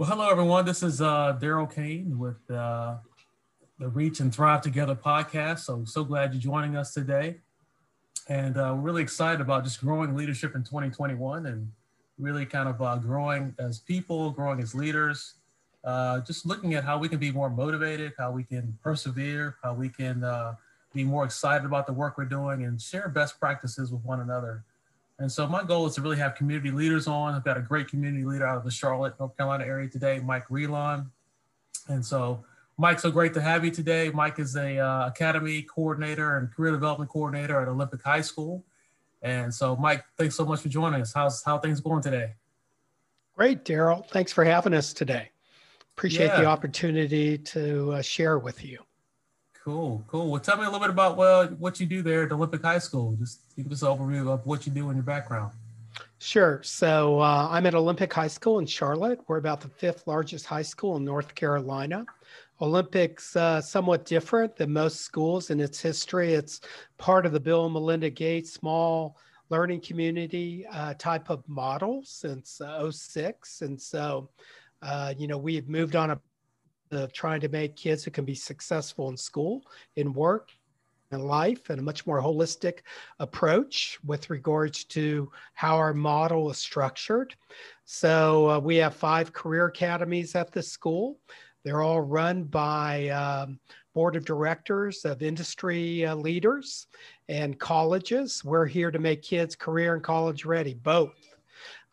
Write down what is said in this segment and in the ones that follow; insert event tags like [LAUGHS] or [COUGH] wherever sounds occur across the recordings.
Well, hello, everyone. This is uh, Daryl Kane with uh, the Reach and Thrive Together podcast. So, so glad you're joining us today. And uh, we're really excited about just growing leadership in 2021 and really kind of uh, growing as people, growing as leaders, uh, just looking at how we can be more motivated, how we can persevere, how we can uh, be more excited about the work we're doing and share best practices with one another. And so my goal is to really have community leaders on. I've got a great community leader out of the Charlotte, North Carolina area today, Mike Relon. And so, Mike, so great to have you today. Mike is a uh, academy coordinator and career development coordinator at Olympic High School. And so, Mike, thanks so much for joining us. How's how things going today? Great, Daryl. Thanks for having us today. Appreciate yeah. the opportunity to uh, share with you. Cool, cool. Well, tell me a little bit about well what you do there at Olympic High School. Just give us an overview of what you do in your background. Sure. So uh, I'm at Olympic High School in Charlotte. We're about the fifth largest high school in North Carolina. Olympic's uh, somewhat different than most schools in its history. It's part of the Bill and Melinda Gates Small Learning Community uh, type of model since uh, 06. And so, uh, you know, we have moved on a of trying to make kids who can be successful in school, in work, in life, and a much more holistic approach with regards to how our model is structured. So uh, we have five career academies at the school. They're all run by um, board of directors of industry uh, leaders and colleges. We're here to make kids career and college ready, both.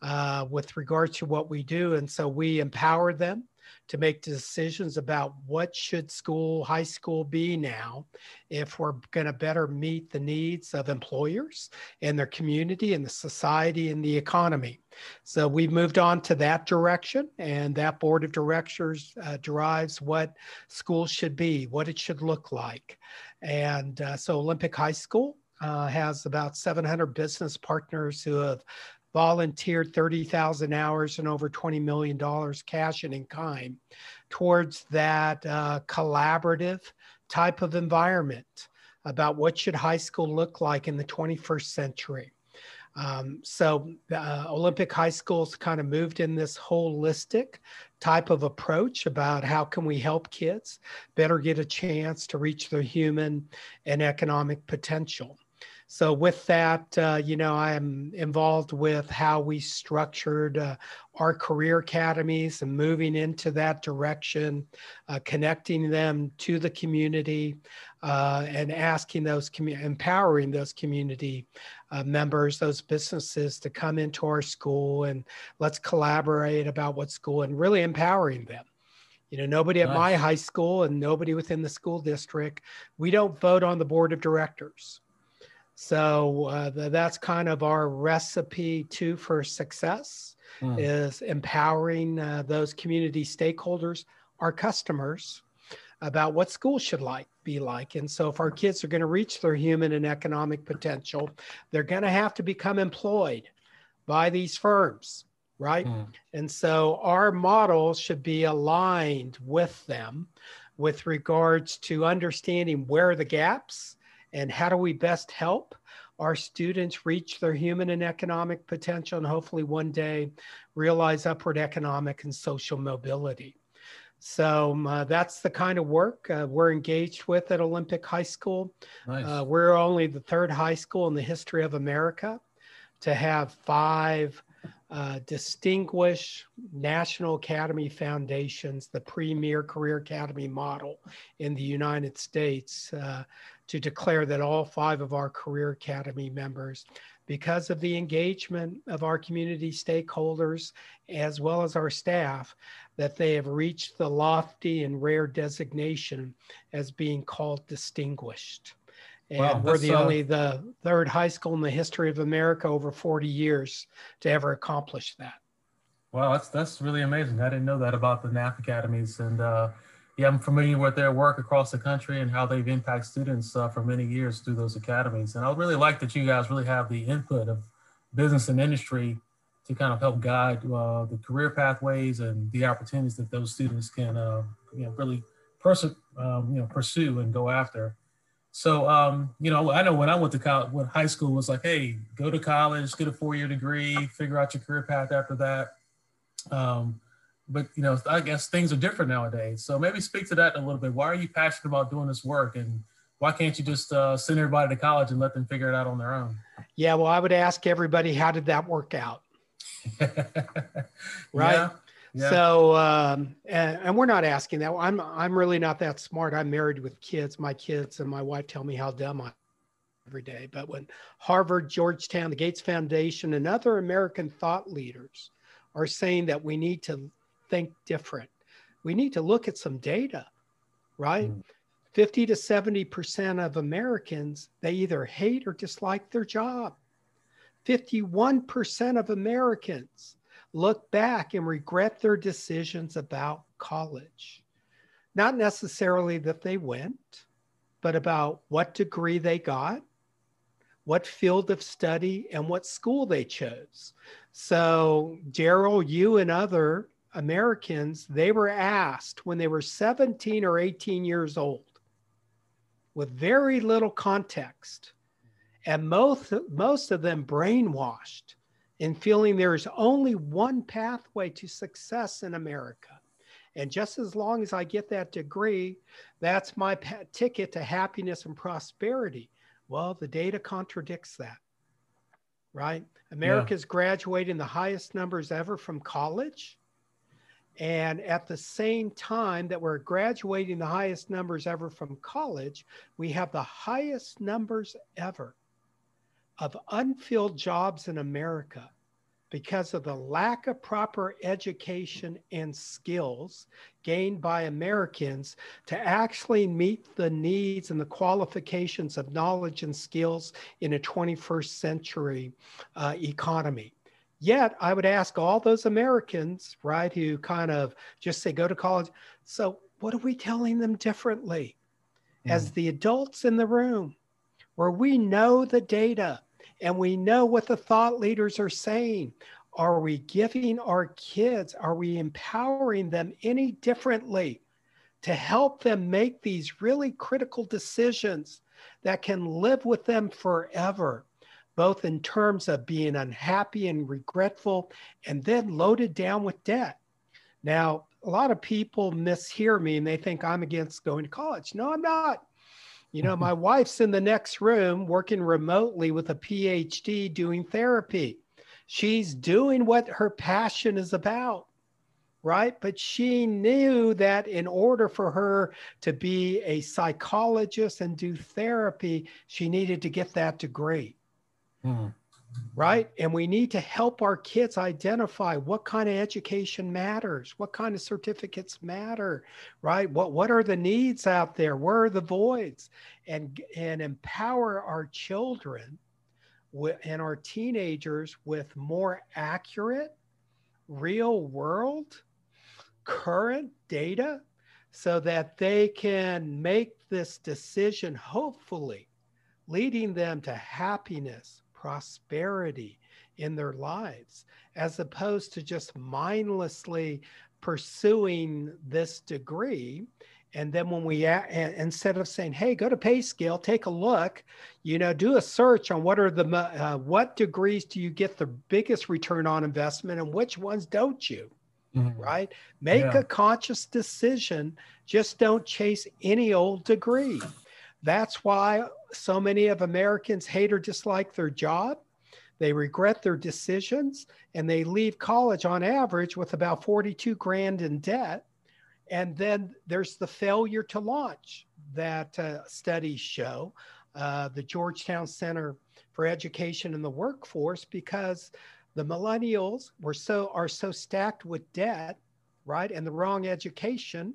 Uh, with regard to what we do. And so we empower them to make decisions about what should school, high school be now if we're going to better meet the needs of employers and their community and the society and the economy. So we've moved on to that direction, and that board of directors uh, drives what schools should be, what it should look like. And uh, so Olympic High School uh, has about 700 business partners who have volunteered 30,000 hours and over $20 million cash and in kind towards that uh, collaborative type of environment about what should high school look like in the 21st century. Um, so uh, Olympic high schools kind of moved in this holistic type of approach about how can we help kids better get a chance to reach their human and economic potential. So with that, uh, you know, I am involved with how we structured uh, our career academies and moving into that direction, uh, connecting them to the community, uh, and asking those, commu- empowering those community uh, members, those businesses to come into our school and let's collaborate about what school and really empowering them. You know, nobody at nice. my high school and nobody within the school district, we don't vote on the board of directors. So uh, that's kind of our recipe too for success mm. is empowering uh, those community stakeholders, our customers, about what school should like be like. And so if our kids are going to reach their human and economic potential, they're going to have to become employed by these firms, right? Mm. And so our model should be aligned with them with regards to understanding where the gaps and how do we best help our students reach their human and economic potential and hopefully one day realize upward economic and social mobility. So um, uh, that's the kind of work uh, we're engaged with at Olympic High School. Nice. Uh, we're only the third high school in the history of America to have five uh, distinguished National Academy Foundations, the premier career academy model in the United States. To declare that all five of our Career Academy members, because of the engagement of our community stakeholders as well as our staff, that they have reached the lofty and rare designation as being called distinguished. And wow, we're the uh, only the third high school in the history of America over 40 years to ever accomplish that. Wow, that's that's really amazing. I didn't know that about the NAF academies, and uh, yeah, I'm familiar with their work across the country and how they've impacted students uh, for many years through those academies. And I really like that you guys really have the input of business and industry to kind of help guide uh, the career pathways and the opportunities that those students can, uh, you know, really pers- um, you know, pursue and go after. So, um, you know, I know when I went to college, when high school was like, hey, go to college, get a four-year degree, figure out your career path after that. Um, but you know, I guess things are different nowadays. So maybe speak to that a little bit. Why are you passionate about doing this work, and why can't you just uh, send everybody to college and let them figure it out on their own? Yeah, well, I would ask everybody, how did that work out? [LAUGHS] right. Yeah. Yeah. So, um, and, and, we're not asking that. I'm I'm really not that smart. I'm married with kids. My kids and my wife tell me how dumb I every day. But when Harvard, Georgetown, the Gates Foundation, and other American thought leaders are saying that we need to think different, we need to look at some data, right? Mm. 50 to 70% of Americans, they either hate or dislike their job. 51% of Americans look back and regret their decisions about college. Not necessarily that they went, but about what degree they got, what field of study, and what school they chose. So, Daryl, you and other Americans, they were asked when they were 17 or 18 years old with very little context and most, most of them brainwashed in feeling there is only one pathway to success in America. And just as long as I get that degree, that's my ticket to happiness and prosperity. Well, the data contradicts that, right? America's yeah. graduating the highest numbers ever from college. And at the same time that we're graduating the highest numbers ever from college, we have the highest numbers ever of unfilled jobs in America because of the lack of proper education and skills gained by Americans to actually meet the needs and the qualifications of knowledge and skills in a 21st century uh, economy. Yet, I would ask all those Americans, right, who kind of just say, go to college. So, what are we telling them differently? Mm. As the adults in the room, where we know the data, and we know what the thought leaders are saying. Are we giving our kids, are we empowering them any differently to help them make these really critical decisions that can live with them forever, both in terms of being unhappy and regretful and then loaded down with debt? Now, a lot of people mishear me and they think I'm against going to college. No, I'm not. You know, my [LAUGHS] wife's in the next room working remotely with a PhD doing therapy. She's doing what her passion is about, right? But she knew that in order for her to be a psychologist and do therapy, she needed to get that degree. Hmm right? And we need to help our kids identify what kind of education matters, what kind of certificates matter, right? What what are the needs out there? Where are the voids? And and empower our children with, and our teenagers with more accurate, real world, current data so that they can make this decision, hopefully, leading them to happiness, prosperity in their lives, as opposed to just mindlessly pursuing this degree. And then when we, instead of saying, "Hey, go to PayScale, take a look," you know, do a search on what are the uh, what degrees do you get the biggest return on investment, and which ones don't you? Mm-hmm. Right? Make yeah. a conscious decision. Just don't chase any old degree. That's why so many of Americans hate or dislike their job. They regret their decisions and they leave college on average with about 42 grand in debt. And then there's the failure to launch that uh, studies show. Uh, the Georgetown Center for Education and the Workforce, because the millennials were so are so stacked with debt, right, and the wrong education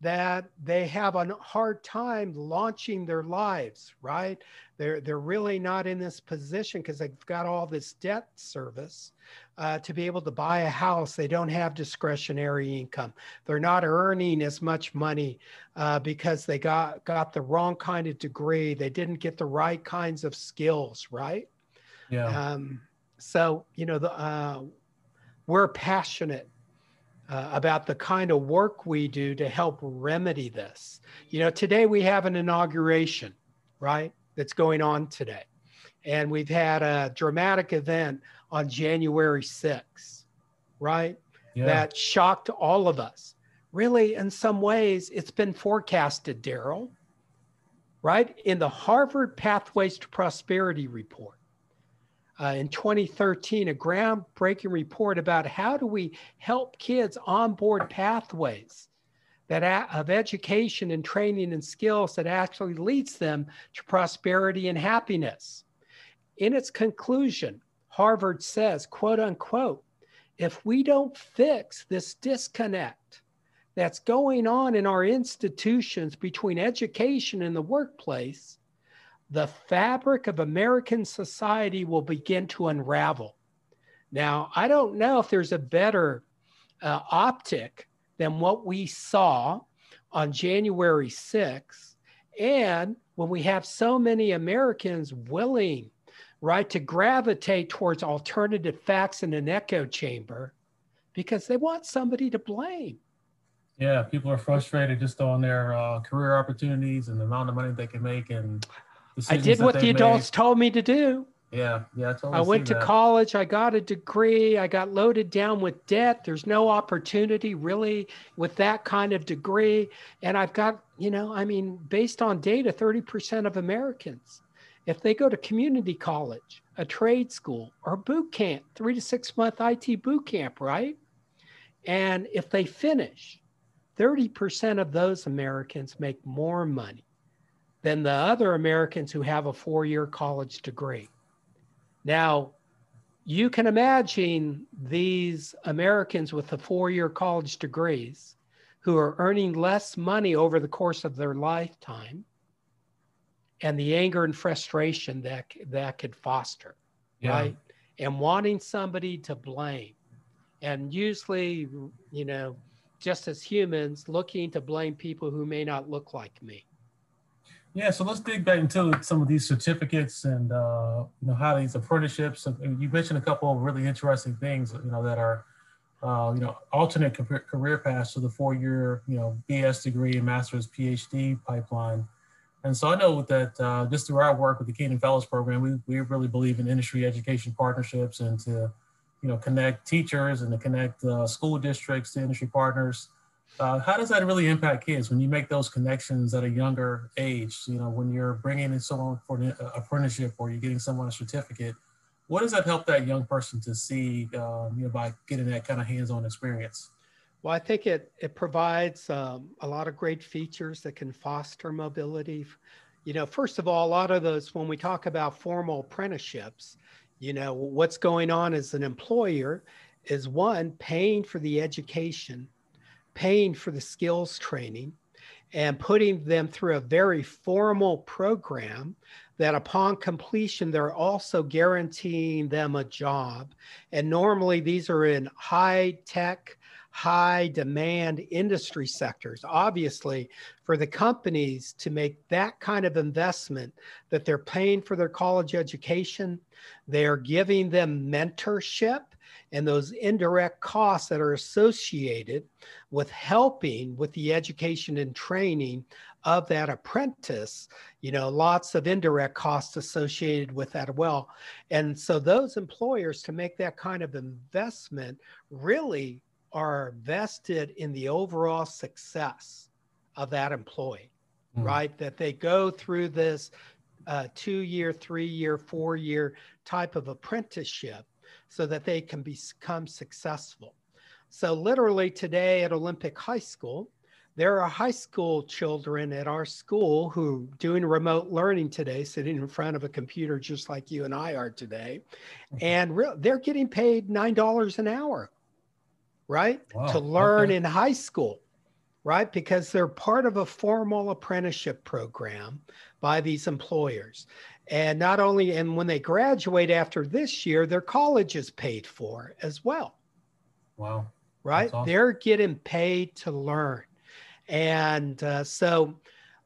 that they have a hard time launching their lives, right? They're, they're really not in this position because they've got all this debt service uh, to be able to buy a house. They don't have discretionary income. They're not earning as much money uh, because they got, got the wrong kind of degree. They didn't get the right kinds of skills, right? Yeah. Um, so, you know, the, uh, we're passionate uh, about the kind of work we do to help remedy this. You know, today we have an inauguration, right? That's going on today. And we've had a dramatic event on January 6th, right? yeah. that shocked all of us. Really, in some ways, it's been forecasted, Daryl, right? In the Harvard Pathways to Prosperity report uh, in 2013, a groundbreaking report about how do we help kids onboard pathways that of education and training and skills that actually leads them to prosperity and happiness. In its conclusion, Harvard says, quote unquote, if we don't fix this disconnect that's going on in our institutions between education and the workplace, the fabric of American society will begin to unravel. Now, I don't know if there's a better uh, optic than what we saw on January 6th. And when we have so many Americans willing, right, to gravitate towards alternative facts in an echo chamber because they want somebody to blame. Yeah, people are frustrated just on their uh, career opportunities and the amount of money they can make. And I did what the adults made. told me to do. Yeah, yeah. I, totally I went to that. college. I got a degree. I got loaded down with debt. There's no opportunity really with that kind of degree. And I've got, you know, I mean, based on data, 30% of Americans, if they go to community college, a trade school, or boot camp, three to six month IT boot camp, right? And if they finish, 30% of those Americans make more money than the other Americans who have a four year college degree. Now, you can imagine these Americans with the four year college degrees who are earning less money over the course of their lifetime and the anger and frustration that that could foster, yeah. right? And wanting somebody to blame. And usually, you know, just as humans, looking to blame people who may not look like me. Yeah, so let's dig back into some of these certificates and uh, you know how these apprenticeships. You mentioned a couple of really interesting things, you know, that are uh, you know alternate career paths to the four-year you know BS degree and master's PhD pipeline. And so I know that uh, just through our work with the Kenan Fellows Program, we, we really believe in industry education partnerships and to you know connect teachers and to connect uh, school districts to industry partners uh, how does that really impact kids when you make those connections at a younger age? You know, when you're bringing in someone for an apprenticeship or you're getting someone a certificate, what does that help that young person to see, um, you know, by getting that kind of hands-on experience? Well, I think it it provides um, a lot of great features that can foster mobility. You know, first of all, a lot of those when we talk about formal apprenticeships, you know, what's going on as an employer is one paying for the education paying for the skills training and putting them through a very formal program that upon completion, they're also guaranteeing them a job. And normally these are in high tech, high demand industry sectors. Obviously, for the companies to make that kind of investment that they're paying for their college education, they're giving them mentorship and those indirect costs that are associated with helping with the education and training of that apprentice you know lots of indirect costs associated with that as well and so those employers to make that kind of investment really are vested in the overall success of that employee mm. right that they go through this uh, two year three year four year type of apprenticeship so that they can become successful. So, literally, today at Olympic High School, there are high school children at our school who doing remote learning today, sitting in front of a computer just like you and I are today, mm-hmm. and re- they're getting paid nine dollars an hour, right, wow. to learn okay. in high school, right, because they're part of a formal apprenticeship program by these employers. And not only, and when they graduate after this year, their college is paid for as well. Wow. Right? Awesome. They're getting paid to learn. And uh, so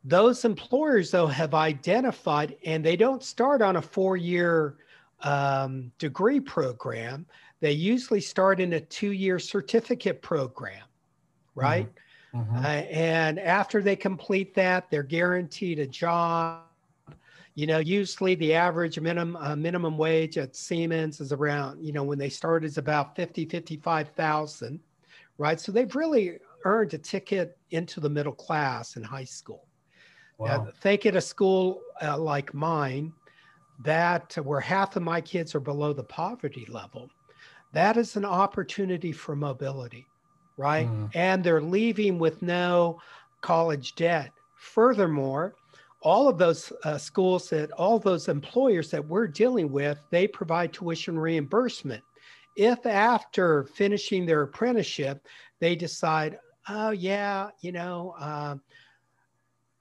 those employers, though, have identified, and they don't start on a four year um, degree program. They usually start in a two year certificate program, right? Mm-hmm. Mm-hmm. Uh, and after they complete that, they're guaranteed a job you know, usually the average minimum uh, minimum wage at Siemens is around, you know, when they started is about 50, 55,000. right? So they've really earned a ticket into the middle class in high school. Wow. Uh, think at a school uh, like mine, that where half of my kids are below the poverty level, that is an opportunity for mobility, right? Mm. And they're leaving with no college debt. Furthermore, all of those uh, schools that all those employers that we're dealing with, they provide tuition reimbursement. If after finishing their apprenticeship, they decide, oh, yeah, you know, uh,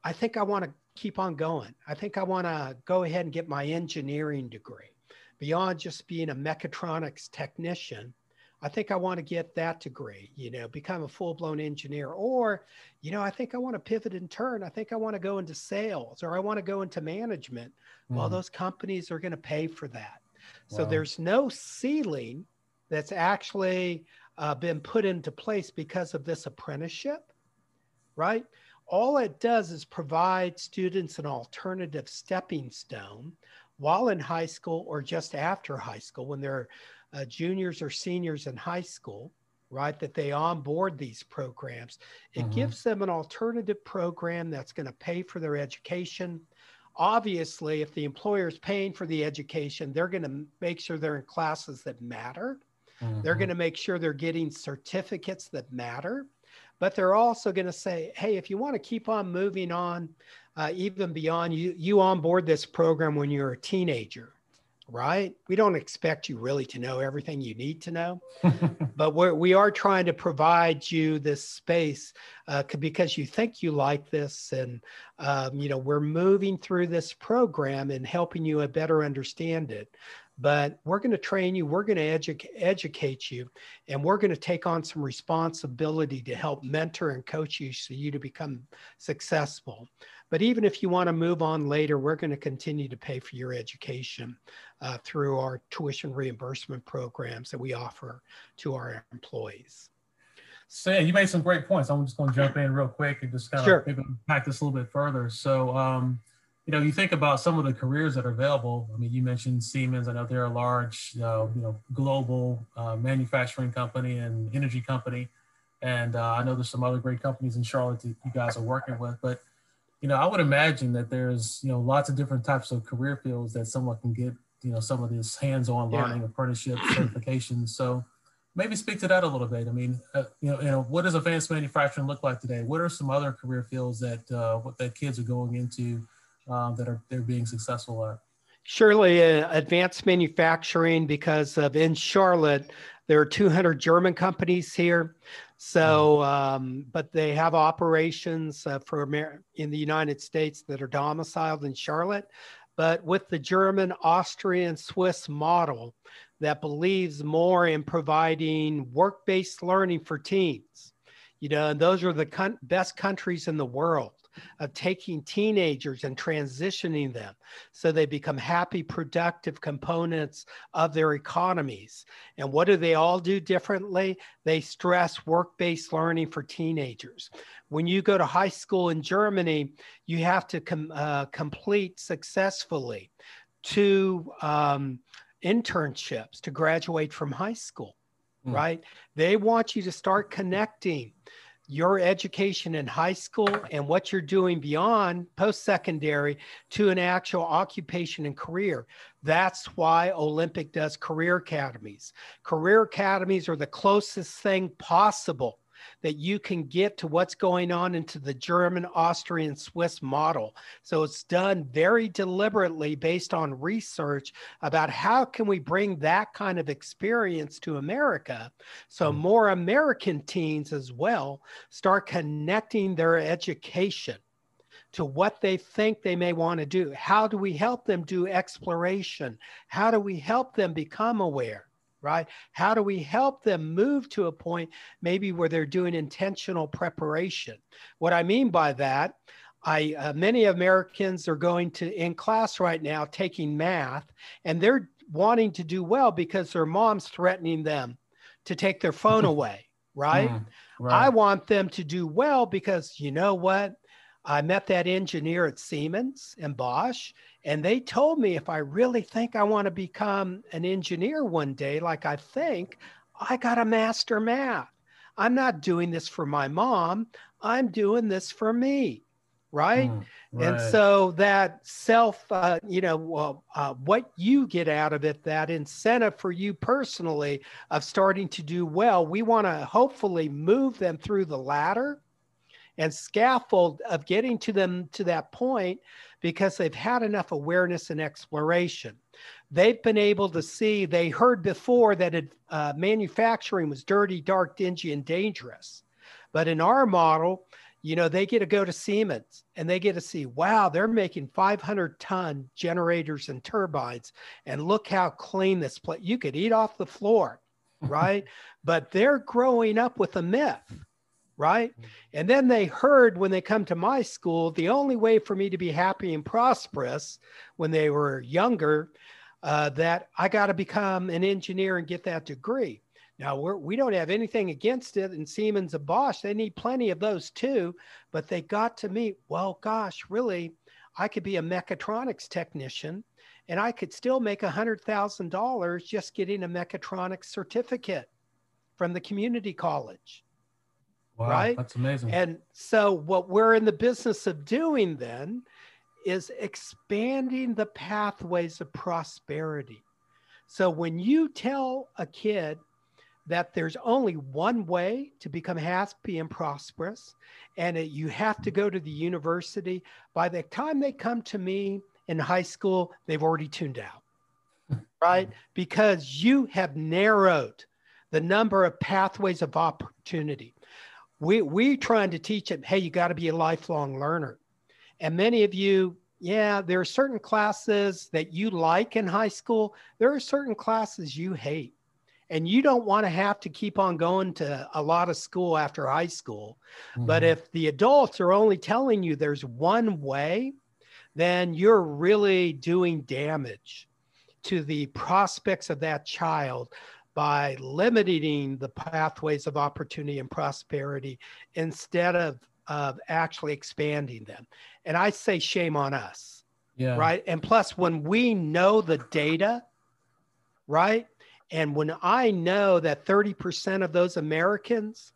I think I want to keep on going. I think I want to go ahead and get my engineering degree beyond just being a mechatronics technician. I think I want to get that degree, you know, become a full blown engineer. Or, you know, I think I want to pivot and turn. I think I want to go into sales or I want to go into management. Mm. Well, those companies are going to pay for that. Wow. So there's no ceiling that's actually uh, been put into place because of this apprenticeship, right? All it does is provide students an alternative stepping stone while in high school or just after high school when they're uh, juniors or seniors in high school, right? That they onboard these programs. It mm-hmm. gives them an alternative program that's going to pay for their education. Obviously, if the employer is paying for the education, they're going to make sure they're in classes that matter. Mm-hmm. They're going to make sure they're getting certificates that matter. But they're also going to say, hey, if you want to keep on moving on, uh, even beyond you, you onboard this program when you're a teenager right? We don't expect you really to know everything you need to know, [LAUGHS] but we're, we are trying to provide you this space uh, because you think you like this. And, um, you know, we're moving through this program and helping you a better understand it. But we're going to train you, we're going to edu- educate you, and we're going to take on some responsibility to help mentor and coach you so you to become successful. But even if you want to move on later, we're going to continue to pay for your education uh, through our tuition reimbursement programs that we offer to our employees. So yeah, you made some great points. I'm just going to jump in real quick and just kind sure. of maybe pack this a little bit further. So, um, you know, you think about some of the careers that are available. I mean, you mentioned Siemens. I know they're a large, uh, you know, global uh, manufacturing company and energy company, and uh, I know there's some other great companies in Charlotte that you guys are working with. But you know, I would imagine that there's, you know, lots of different types of career fields that someone can get, you know, some of this hands-on learning, apprenticeship certifications. So maybe speak to that a little bit. I mean, uh, you know, you know, what does advanced manufacturing look like today? What are some other career fields that uh, what that kids are going into um, that are they're being successful at? Surely, uh, advanced manufacturing because of in Charlotte, there are 200 German companies here. So, um, but they have operations uh, for Amer- in the United States that are domiciled in Charlotte. But with the German, Austrian, Swiss model that believes more in providing work based learning for teens, you know, and those are the con- best countries in the world of taking teenagers and transitioning them so they become happy, productive components of their economies. And what do they all do differently? They stress work based learning for teenagers. When you go to high school in Germany, you have to com- uh, complete successfully two um, internships to graduate from high school, mm. right? They want you to start connecting your education in high school and what you're doing beyond post secondary to an actual occupation and career. That's why Olympic does career academies. Career academies are the closest thing possible that you can get to what's going on into the German, Austrian, Swiss model. So it's done very deliberately based on research about how can we bring that kind of experience to America so hmm. more American teens as well start connecting their education to what they think they may want to do. How do we help them do exploration? How do we help them become aware? Right? How do we help them move to a point maybe where they're doing intentional preparation? What I mean by that, I uh, many Americans are going to in class right now taking math, and they're wanting to do well because their mom's threatening them to take their phone [LAUGHS] away, right? Mm, right? I want them to do well because you know what? I met that engineer at Siemens and Bosch, and they told me if I really think I want to become an engineer one day, like I think, I got to master math. I'm not doing this for my mom. I'm doing this for me. Right. Mm, right. And so that self, uh, you know, uh, what you get out of it, that incentive for you personally of starting to do well, we want to hopefully move them through the ladder and scaffold of getting to them to that point because they've had enough awareness and exploration. They've been able to see, they heard before that it, uh, manufacturing was dirty, dark, dingy, and dangerous. But in our model, you know, they get to go to Siemens and they get to see, wow, they're making 500 ton generators and turbines. And look how clean this place, you could eat off the floor, [LAUGHS] right? but they're growing up with a myth right? Mm-hmm. And then they heard when they come to my school, the only way for me to be happy and prosperous when they were younger, uh, that I got to become an engineer and get that degree. Now we're, we don't have anything against it, and Siemens and Bosch they need plenty of those too. But they got to meet. Well, gosh, really, I could be a mechatronics technician, and I could still make a hundred thousand dollars just getting a mechatronics certificate from the community college. Wow, right? That's amazing. And so, what we're in the business of doing then is expanding the pathways of prosperity. So, when you tell a kid that there's only one way to become happy and prosperous, and it, you have to go to the university, by the time they come to me in high school, they've already tuned out, [LAUGHS] right? Because you have narrowed the number of pathways of opportunity we we trying to teach them hey you got to be a lifelong learner. And many of you yeah there are certain classes that you like in high school. There are certain classes you hate. And you don't want to have to keep on going to a lot of school after high school. Mm-hmm. but if the adults are only telling you there's one way then you're really doing damage to the prospects of that child by limiting the pathways of opportunity and prosperity instead of, of actually expanding them. And I say shame on us. Yeah. Right. And plus, when we know the data, right? And when I know that 30% of those Americans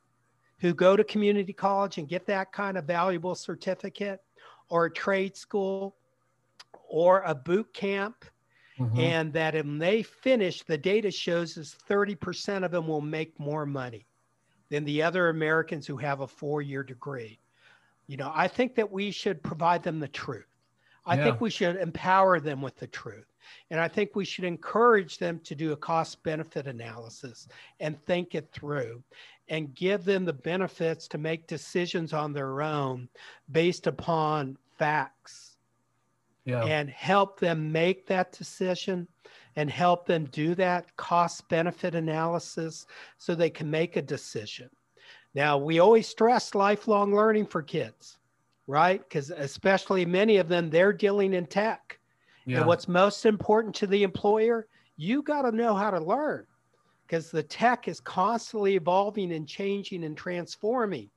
who go to community college and get that kind of valuable certificate or a trade school or a boot camp Mm-hmm. And that when they finish, the data shows us 30% of them will make more money than the other Americans who have a four year degree. You know, I think that we should provide them the truth. I yeah. think we should empower them with the truth. And I think we should encourage them to do a cost benefit analysis and think it through and give them the benefits to make decisions on their own based upon facts yeah. and help them make that decision and help them do that cost benefit analysis so they can make a decision. Now, we always stress lifelong learning for kids, right? Because especially many of them, they're dealing in tech. Yeah. And what's most important to the employer, you got to know how to learn because the tech is constantly evolving and changing and transforming.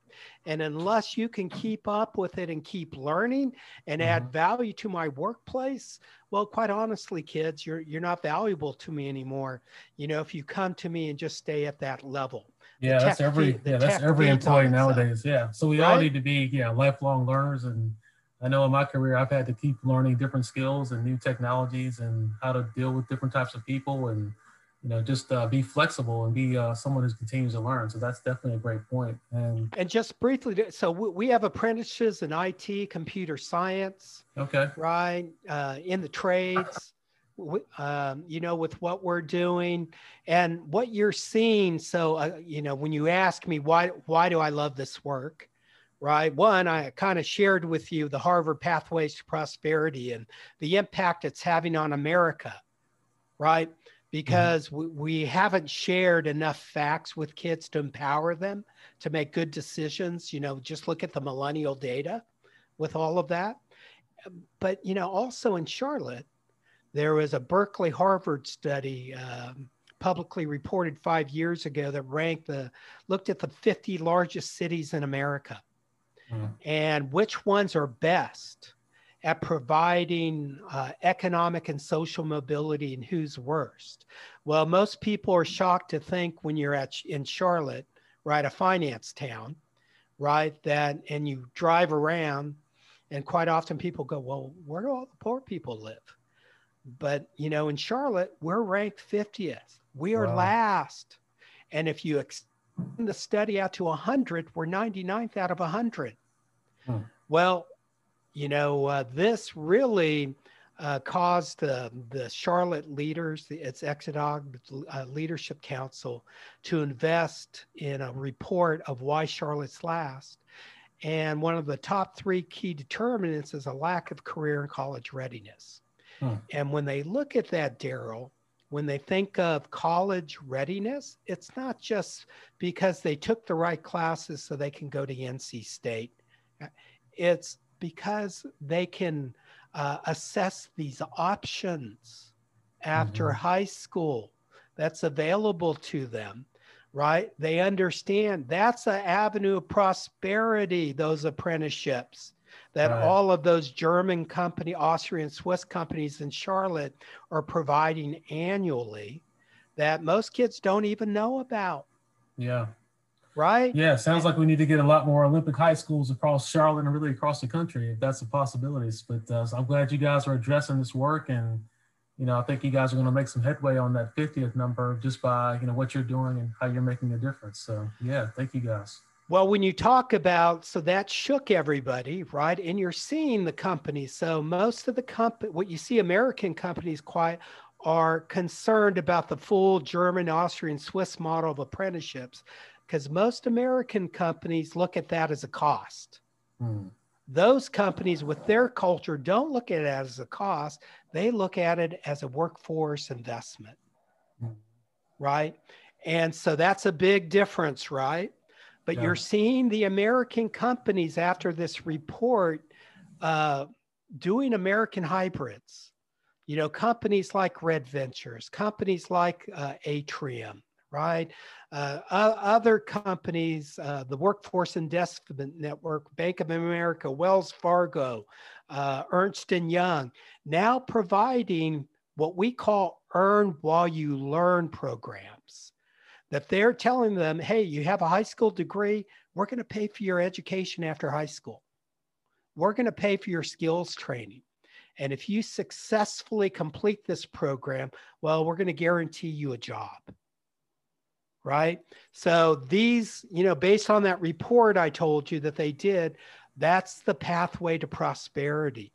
And unless you can keep up with it and keep learning and mm-hmm. add value to my workplace, well, quite honestly, kids, you're you're not valuable to me anymore. You know, if you come to me and just stay at that level. Yeah, that's every yeah, that's every employee nowadays. Yeah. So we right? all need to be yeah, lifelong learners and I know in my career I've had to keep learning different skills and new technologies and how to deal with different types of people and you know, just uh, be flexible and be uh, someone who continues to learn. So that's definitely a great point. And and just briefly, so we have apprentices in IT, computer science. Okay. Right. Uh, in the trades. Um, you know, with what we're doing and what you're seeing. So, uh, you know, when you ask me why, why do I love this work? Right. One, I kind of shared with you the Harvard Pathways to Prosperity and the impact it's having on America. Right. Because mm-hmm. we, we haven't shared enough facts with kids to empower them to make good decisions. You know, just look at the millennial data with all of that. But, you know, also in Charlotte, there was a Berkeley Harvard study um, publicly reported five years ago that ranked the, looked at the 50 largest cities in America mm-hmm. and which ones are best at providing uh, economic and social mobility and who's worst. Well, most people are shocked to think when you're at in Charlotte, right? A finance town, right? That, and you drive around, and quite often people go, well, where do all the poor people live? But, you know, in Charlotte, we're ranked 50th. We are wow. last. And if you extend the study out to 100, we're 99th out of 100. Hmm. Well, you know, uh, this really uh, caused uh, the Charlotte leaders, the, its Exodog uh, Leadership Council, to invest in a report of why Charlotte's last. And one of the top three key determinants is a lack of career and college readiness. Hmm. And when they look at that, Daryl, when they think of college readiness, it's not just because they took the right classes so they can go to NC State. It's because they can uh, assess these options after mm-hmm. high school that's available to them right they understand that's an avenue of prosperity those apprenticeships that right. all of those german company austrian swiss companies in charlotte are providing annually that most kids don't even know about yeah right? Yeah, sounds like we need to get a lot more Olympic high schools across Charlotte and really across the country if that's a possibility. But uh, so I'm glad you guys are addressing this work, and you know I think you guys are going to make some headway on that 50th number just by you know what you're doing and how you're making a difference. So yeah, thank you guys. Well, when you talk about, so that shook everybody, right? And you're seeing the companies. So most of the company, what you see American companies quite are concerned about the full German, Austrian, Swiss model of apprenticeships because most American companies look at that as a cost. Hmm. Those companies with their culture don't look at it as a cost, they look at it as a workforce investment. Hmm. Right. And so that's a big difference, right? But yeah. you're seeing the American companies after this report uh, doing American hybrids. You know, companies like Red Ventures, companies like uh, Atrium, right? Uh, other companies, uh, the Workforce Investment Network, Bank of America, Wells Fargo, uh, Ernst & Young, now providing what we call earn while you learn programs. That they're telling them, hey, you have a high school degree, we're going to pay for your education after high school. We're going to pay for your skills training. And if you successfully complete this program, well, we're going to guarantee you a job right? So these, you know, based on that report I told you that they did, that's the pathway to prosperity.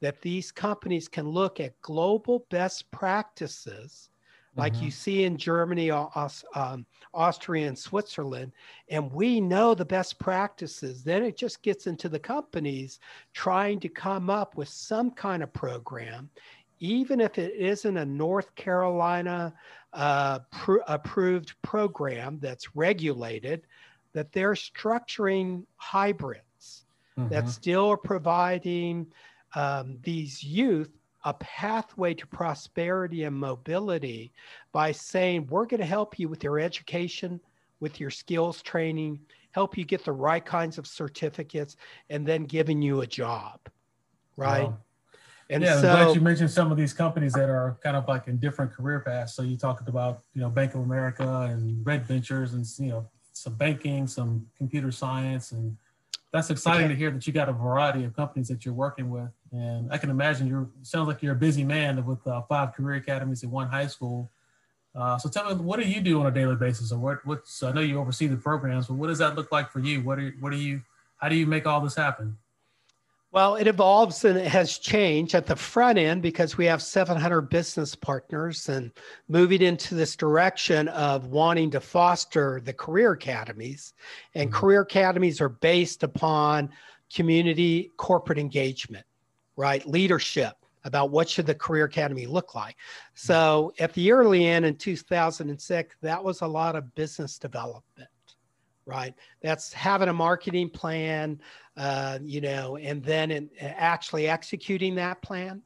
That these companies can look at global best practices, like mm-hmm. you see in Germany, um, Austria, and Switzerland, and we know the best practices. Then it just gets into the companies trying to come up with some kind of program, even if it isn't a North Carolina uh, pr- approved program that's regulated, that they're structuring hybrids mm-hmm. that still are providing um, these youth a pathway to prosperity and mobility by saying, we're going to help you with your education, with your skills training, help you get the right kinds of certificates, and then giving you a job. Right. Wow. And yeah, so, I'm glad you mentioned some of these companies that are kind of like in different career paths. So you talked about, you know, Bank of America and Red Ventures and, you know, some banking, some computer science. And that's exciting okay. to hear that you got a variety of companies that you're working with. And I can imagine you're, sounds like you're a busy man with uh, five career academies at one high school. Uh, so tell me, what do you do on a daily basis or what, what's, I know you oversee the programs, but what does that look like for you? What are, what are you, how do you make all this happen? Well, it evolves and it has changed at the front end because we have 700 business partners and moving into this direction of wanting to foster the career academies. And mm-hmm. career academies are based upon community corporate engagement, right? Leadership about what should the career academy look like. Mm-hmm. So at the early end in 2006, that was a lot of business development right? That's having a marketing plan, uh, you know, and then in, actually executing that plan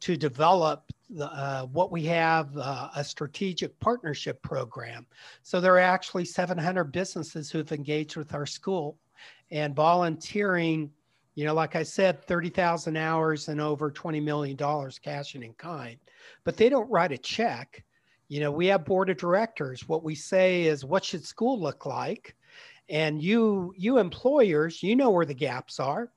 to develop the, uh, what we have uh, a strategic partnership program. So there are actually 700 businesses who've engaged with our school and volunteering. You know, like I said, 30,000 hours and over $20 million cash and in kind, but they don't write a check You know, we have board of directors. What we say is, what should school look like? And you, you employers, you know where the gaps are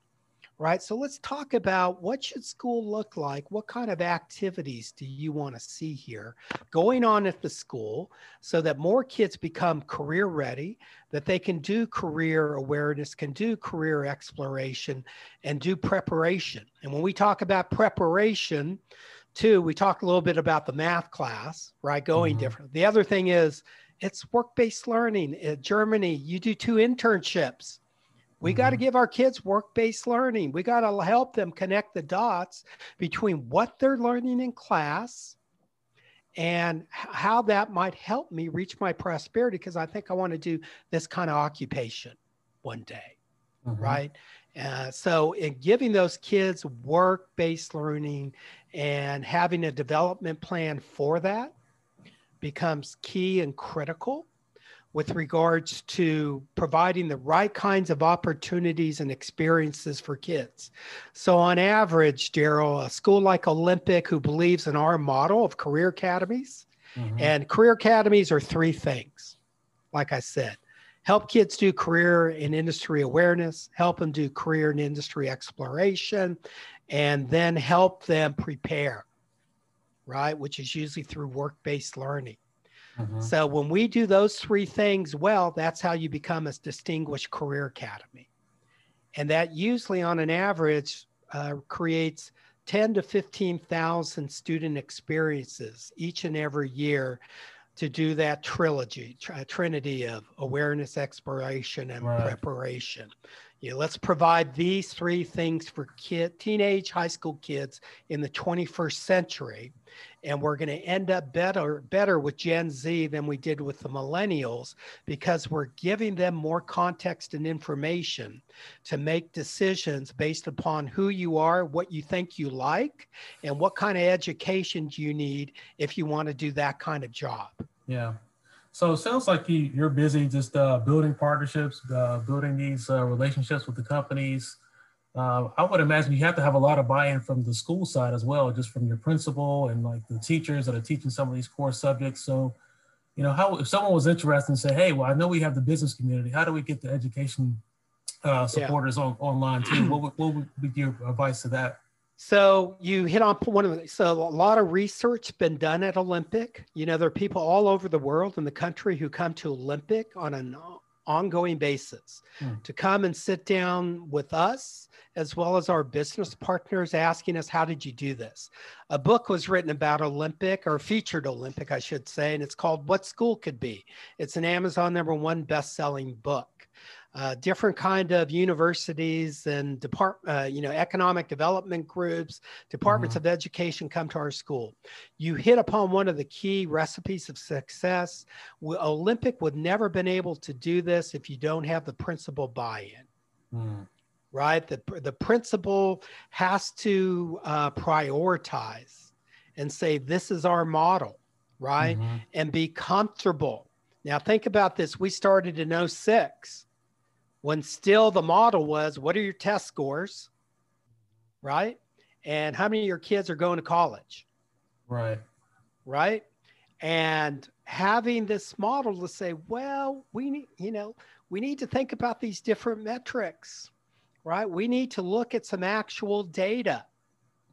right? So let's talk about what should school look like? What kind of activities do you want to see here going on at the school so that more kids become career ready, that they can do career awareness, can do career exploration and do preparation. And when we talk about preparation, too, we talk a little bit about the math class, right? Going mm-hmm. different. The other thing is it's work-based learning. In Germany, you do two internships we mm-hmm. got to give our kids work based learning. We got to help them connect the dots between what they're learning in class and how that might help me reach my prosperity because I think I want to do this kind of occupation one day. Mm-hmm. Right. Uh, so, in giving those kids work based learning and having a development plan for that becomes key and critical with regards to providing the right kinds of opportunities and experiences for kids. So, on average, Daryl, a school like Olympic, who believes in our model of career academies, mm-hmm. and career academies are three things, like I said. Help kids do career and industry awareness, help them do career and industry exploration, and then help them prepare, right? Which is usually through work based learning. Mm-hmm. So when we do those three things well, that's how you become a distinguished career academy. And that usually on an average uh, creates 10 to 15,000 student experiences each and every year to do that trilogy, tr- trinity of awareness, exploration, and right. preparation. You know, let's provide these three things for kid, teenage high school kids in the 21st century and we're going to end up better better with Gen Z than we did with the millennials because we're giving them more context and information to make decisions based upon who you are, what you think you like, and what kind of education do you need if you want to do that kind of job. Yeah. So it sounds like you, you're busy just uh, building partnerships, uh, building these uh, relationships with the companies, uh, I would imagine you have to have a lot of buy-in from the school side as well, just from your principal and like the teachers that are teaching some of these core subjects. So, you know, how if someone was interested and say, "Hey, well, I know we have the business community. How do we get the education uh, supporters yeah. on online too?" What would, what would be your advice to that? So you hit on one of the, so a lot of research been done at Olympic. You know, there are people all over the world in the country who come to Olympic on an ongoing basis hmm. to come and sit down with us as well as our business partners asking us how did you do this a book was written about olympic or featured olympic i should say and it's called what school could be it's an amazon number one best-selling book uh, different kind of universities and depart, uh, you know, economic development groups, departments mm-hmm. of education come to our school. You hit upon one of the key recipes of success. Olympic would never been able to do this if you don't have the principal buy-in. Mm. Right, the the principal has to uh, prioritize and say this is our model, right, mm-hmm. and be comfortable. Now think about this. We started in 06 when still the model was what are your test scores, right? And how many of your kids are going to college? Right. Right. And having this model to say, well, we need, you know, we need to think about these different metrics, right? We need to look at some actual data,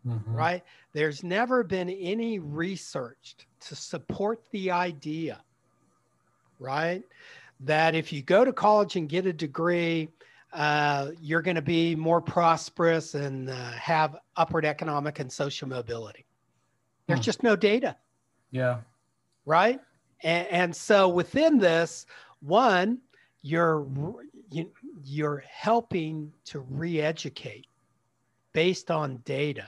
mm-hmm. right? There's never been any research to support the idea, right? That if you go to college and get a degree, uh, you're going to be more prosperous and uh, have upward economic and social mobility. There's hmm. just no data. Yeah. Right. And, and so within this, one, you're you, you're helping to re-educate based on data.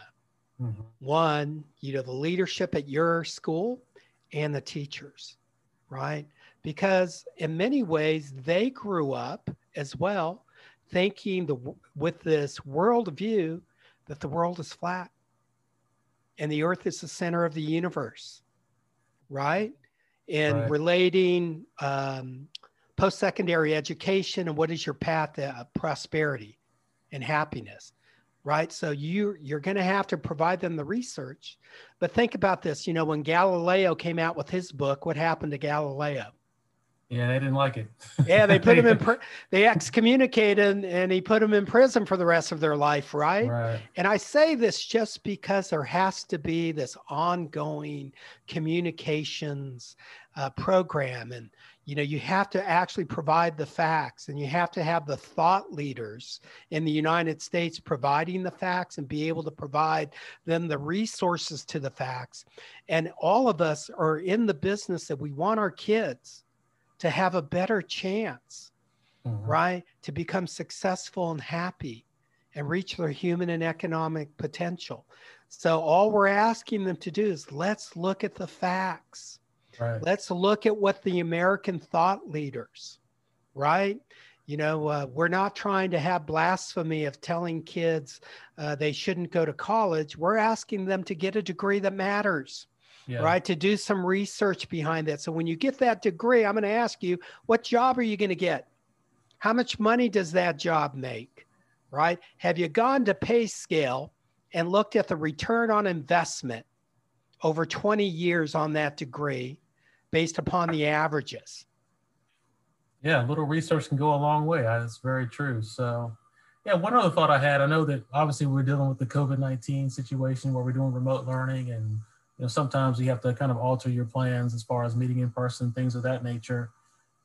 Mm-hmm. One, you know, the leadership at your school and the teachers, right? Because in many ways they grew up as well thinking the, with this worldview that the world is flat and the earth is the center of the universe right and right. relating um, post-secondary education and what is your path to uh, prosperity and happiness right? So you you're going to have to provide them the research. But think about this, you know, when Galileo came out with his book, what happened to Galileo? Yeah, they didn't like it. yeah, they put him in. [LAUGHS] Pr- they excommunicated, and he put him in prison for the rest of their life, right? Right. And I say this just because there has to be this ongoing communications uh, program, and you know, you have to actually provide the facts, and you have to have the thought leaders in the United States providing the facts and be able to provide them the resources to the facts. And all of us are in the business that we want our kids to have a better chance, mm-hmm. right? To become successful and happy and reach their human and economic potential. So, all we're asking them to do is let's look at the facts. Right. Let's look at what the American thought leaders, right? You know, uh, we're not trying to have blasphemy of telling kids uh, they shouldn't go to college. We're asking them to get a degree that matters yeah. right? To do some research behind that. So when you get that degree, I'm going to ask you, what job are you going to get? How much money does that job make? Right? Have you gone to PayScale and looked at the return on investment over 20 years on that degree based upon the averages? Yeah, a little research can go a long way. That's very true. So, yeah, one other thought I had I know that obviously we're dealing with the COVID 19 situation where we're doing remote learning and you know sometimes you have to kind of alter your plans as far as meeting in person things of that nature.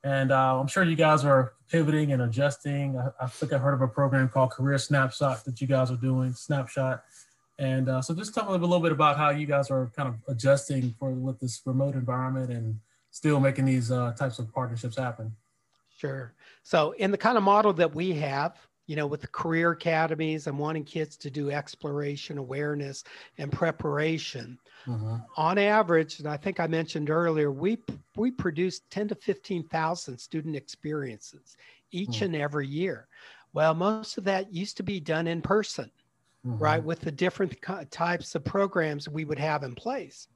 And uh, i'm sure you guys are pivoting and adjusting. I, I, think i heard of a program called career snapshot that you guys are doing snapshot. And uh, so just tell me a little bit about how you guys are kind of adjusting for with this remote environment and still making these uh, types of partnerships happen. Sure. So in the kind of model that we have you know, with the career academies I'm wanting kids to do exploration, awareness, and preparation. Mm-hmm. On average, and I think I mentioned earlier, we we produce 10 to 15,000 student experiences each mm-hmm. and every year. Well, most of that used to be done in person, mm-hmm. right? With the different types of programs we would have in place.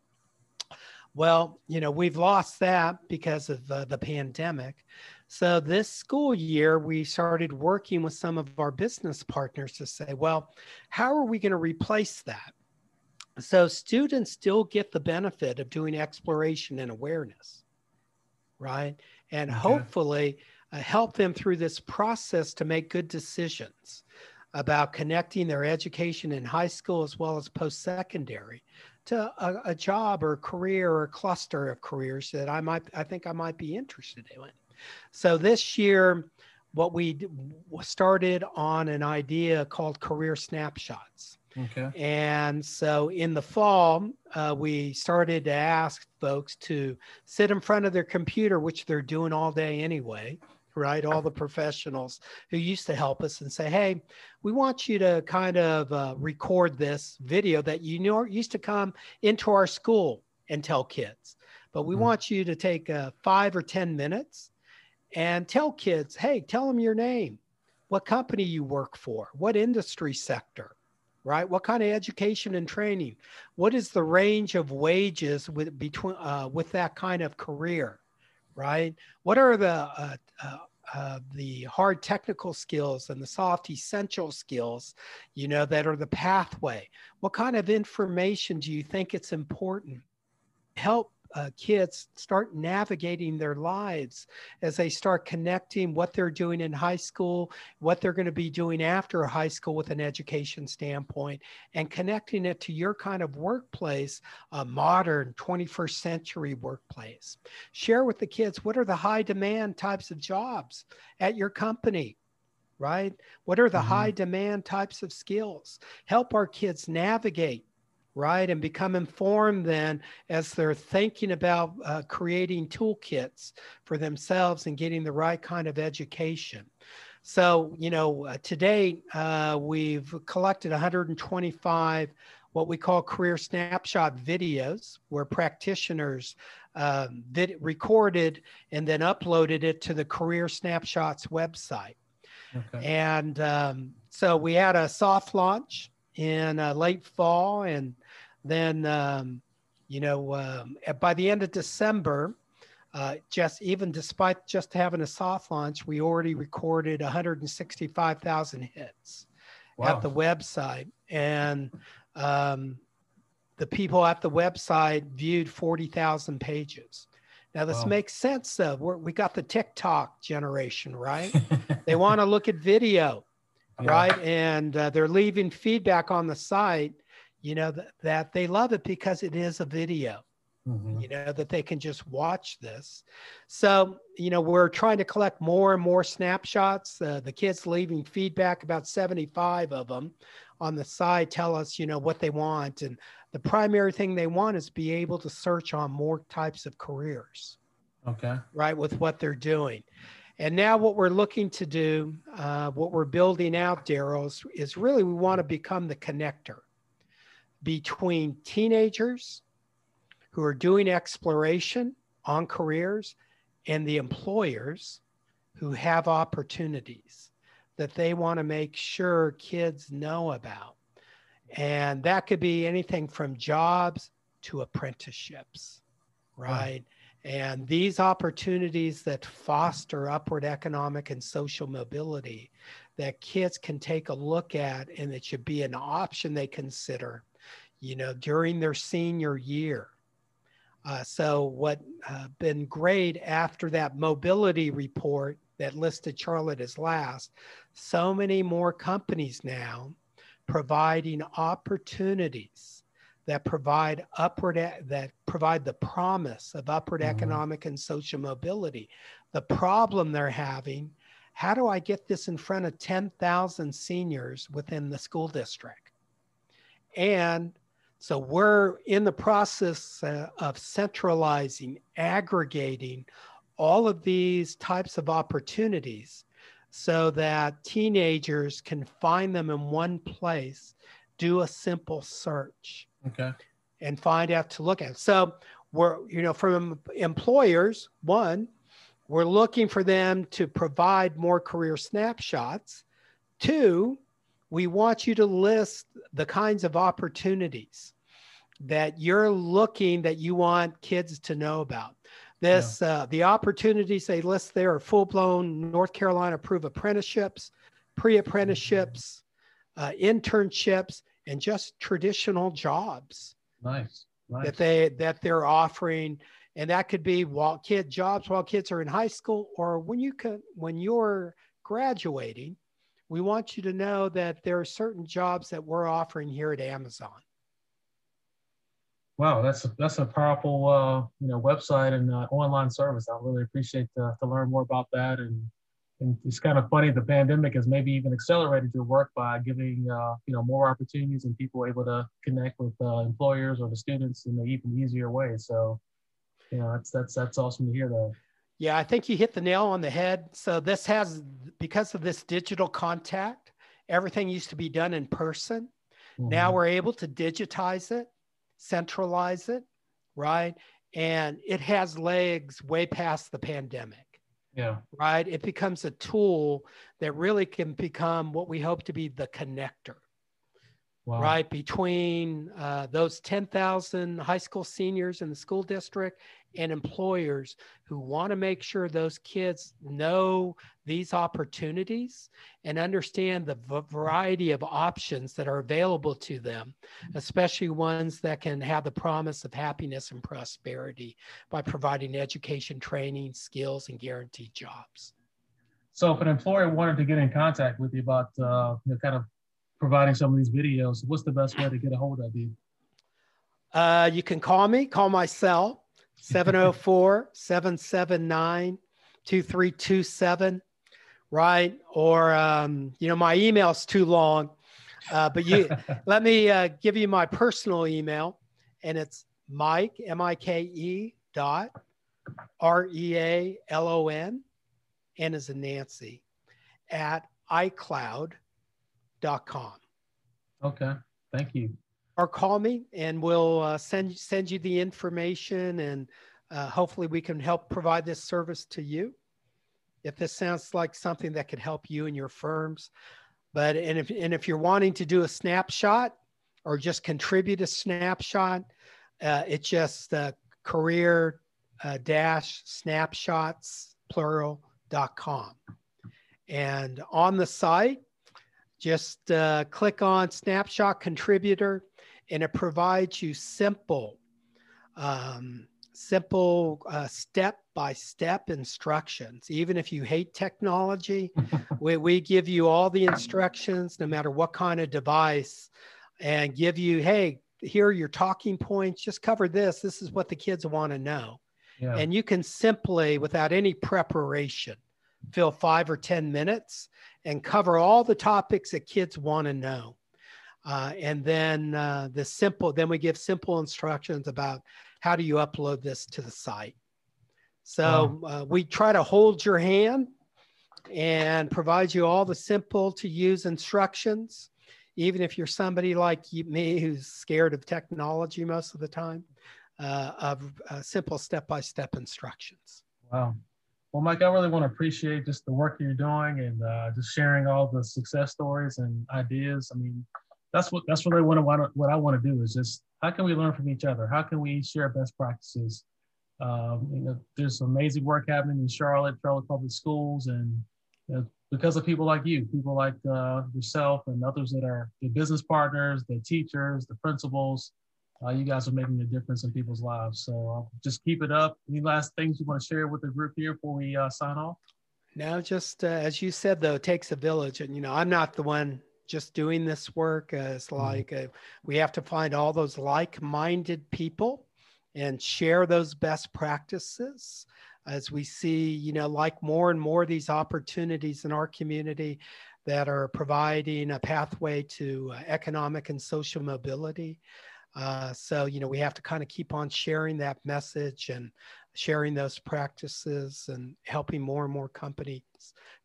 Well, you know, we've lost that because of uh, the pandemic. So this school year, we started working with some of our business partners to say, well, how are we going to replace that? So students still get the benefit of doing exploration and awareness, right? And okay. hopefully uh, help them through this process to make good decisions about connecting their education in high school as well as post secondary to a, a, job or career or cluster of careers that I might I think I might be interested in. So this year, what we started on an idea called career snapshots. Okay. And so in the fall, uh, we started to ask folks to sit in front of their computer, which they're doing all day anyway, right? All the professionals who used to help us and say, hey, we want you to kind of uh, record this video that you know used to come into our school and tell kids. But we mm-hmm. want you to take uh, five or 10 minutes and tell kids, hey, tell them your name, what company you work for, what industry sector, right? What kind of education and training? What is the range of wages with between uh, with that kind of career, right? What are the uh, uh, uh, the hard technical skills and the soft essential skills, you know, that are the pathway. What kind of information do you think it's important? Help uh, kids start navigating their lives as they start connecting what they're doing in high school, what they're going to be doing after high school with an education standpoint, and connecting it to your kind of workplace, a modern 21st century workplace. Share with the kids what are the high demand types of jobs at your company right? What are the mm-hmm. high demand types of skills? Help our kids navigate right? And become informed then as they're thinking about uh, creating toolkits for themselves and getting the right kind of education. So, you know, uh, today uh, we've collected 125 what we call career snapshot videos, where practitioners um, vid- recorded and then uploaded it to the Career Snapshots website. Okay. And um, so we had a soft launch in uh, late fall and then, um, you know, um, by the end of December, uh, just even despite just having a soft launch, we already recorded 165,000 hits. wow. at the website. And um, the people at the website viewed 40,000 pages. Now, this wow. makes sense though. We're, we got the TikTok generation, right? [LAUGHS] they want to look at video, yeah. right? And uh, they're leaving feedback on the site, you know, th- that they love it because it is a video. Mm-hmm. you know that they can just watch this. So you know we're trying to collect more and more snapshots. Uh, the kids leaving feedback about 75 of them on the side tell us you know what they want. And the primary thing they want is be able to search on more types of careers okay. right with what they're doing. And now what we're looking to do uh, what we're building out daryl is, is really we want to become the connector between teenagers who are doing exploration on careers and the employers who have opportunities that they want to make sure kids know about. And that could be anything from jobs to apprenticeships, right? And these opportunities that foster upward economic and social mobility that kids can take a look at and it should be an option they consider, you know, during their senior year uh, so what uh, been great after that mobility report that listed Charlotte as last, so many more companies now providing opportunities that provide upward that provide the promise of upward mm-hmm. economic and social mobility. The problem they're having, how do I get this in front of 10,000 seniors within the school district? And so we're in the process uh, of centralizing, aggregating all of these types of opportunities so that teenagers can find them in one place, do a simple search. Okay. And find out to look at. So we're, you know, from employers, one, we're looking for them to provide more career snapshots. Two, we want you to list the kinds of opportunities that you're looking that you want kids to know about. This, yeah. uh, the opportunities they list there are full blown North Carolina approved apprenticeships, pre apprenticeships, uh, internships, and just traditional jobs. Nice. nice. That they that they're offering, and that could be while kid jobs while kids are in high school, or when you can when you're graduating we want you to know that there are certain jobs that we're offering here at Amazon. Wow, that's a, that's a powerful uh, you know website and uh, online service. I really appreciate to, to learn more about that. And, and it's kind of funny the pandemic has maybe even accelerated your work by giving uh, you know more opportunities and people able to connect with uh, employers or the students in an even easier way. So you know that's that's that's awesome to hear that. Yeah, I think you hit the nail on the head. So this has because of this digital contact, everything used to be done in person. Mm-hmm. Now we're able to digitize it, centralize it, right? And it has legs way past the pandemic. Yeah. Right. It becomes a tool that really can become what we hope to be the connector wow. right? Between uh, those 10,000 high school seniors in the school district and employers who want to make sure those kids know these opportunities and understand the variety of options that are available to them, especially ones that can have the promise of happiness and prosperity by providing education, training, skills, and guaranteed jobs. So, if an employer wanted to get in contact with you about uh, you know, kind of providing some of these videos, what's the best way to get a hold of you? Uh, you can call me, call my cell, [LAUGHS] 704 779 2327, right? Or, um, you know, my email's too long, uh, but you [LAUGHS] let me uh, give you my personal email, and it's Mike, M I K E dot R E A L O N, N as in Nancy, at iCloud com. Okay, thank you. Or call me and we'll uh, send, send you the information and uh, hopefully we can help provide this service to you. If this sounds like something that could help you and your firms. But, and if, and if you're wanting to do a snapshot or just contribute a snapshot, uh, it's just uh, career uh, dash snapshots plural dot com, And on the site, Just uh, click on Snapshot Contributor, and it provides you simple, um, simple uh, step by step instructions. Even if you hate technology, [LAUGHS] we, we give you all the instructions, no matter what kind of device, and give you, hey, here are your talking points. Just cover this. This is what the kids want to know. Yeah. And you can simply, without any preparation, fill five or 10 minutes and cover all the topics that kids want to know. Uh, and then uh, the simple, then we give simple instructions about how do you upload this to the site. So wow. uh, we try to hold your hand and provide you all the simple to use instructions, even if you're somebody like me who's scared of technology most of the time, uh, of uh, simple step by step instructions. Wow. Well, Mike, I really want to appreciate just the work you're doing and uh, just sharing all the success stories and ideas. I mean, that's what that's really what I want. to, What I want to do is just how can we learn from each other? How can we share best practices? Um, you know, there's amazing work happening in Charlotte, Charlotte Public Schools, and you know, because of people like you, people like uh, yourself, and others that are the business partners, the teachers, the principals uh, you guys are making a difference in people's lives. So uh, just keep it up. Any last things you want to share with the group here before we uh, sign off? No, just uh, as you said, though, it takes a village. And, you know, I'm not the one just doing this work. it's mm-hmm. like mm-hmm. we have to find all those like minded people and share those best practices as we see, you know, like more and more these opportunities in our community that are providing a pathway to uh, economic and social mobility. Uh, so, you know, we have to kind of keep on sharing that message and sharing those practices and helping more and more companies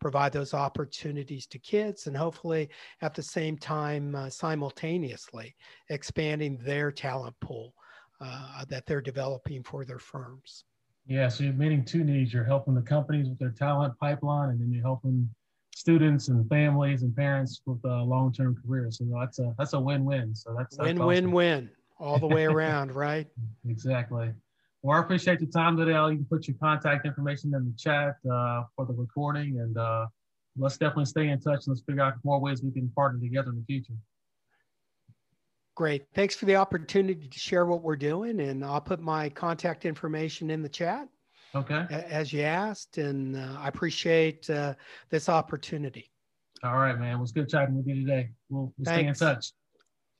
provide those opportunities to kids and hopefully at the same time uh, simultaneously expanding their talent pool uh, that they're developing for their firms. Yeah, so you're meeting two needs. You're helping the companies with their talent pipeline, and then you're helping students and families and parents with uh, long-term careers. So that's a that's a win-win. So that's, that's win-win-win all the way around, right? [LAUGHS] Exactly. Well, I appreciate your time today. You can put your contact information in the chat uh, for the recording, and uh, let's definitely stay in touch and let's figure out more ways we can partner together in the future. Great. Thanks for the opportunity to share what we're doing, and I'll put my contact information in the chat. Okay. As you asked, and uh, I appreciate uh, this opportunity. All right, man. It was good chatting with you today. We'll, we'll stay in touch.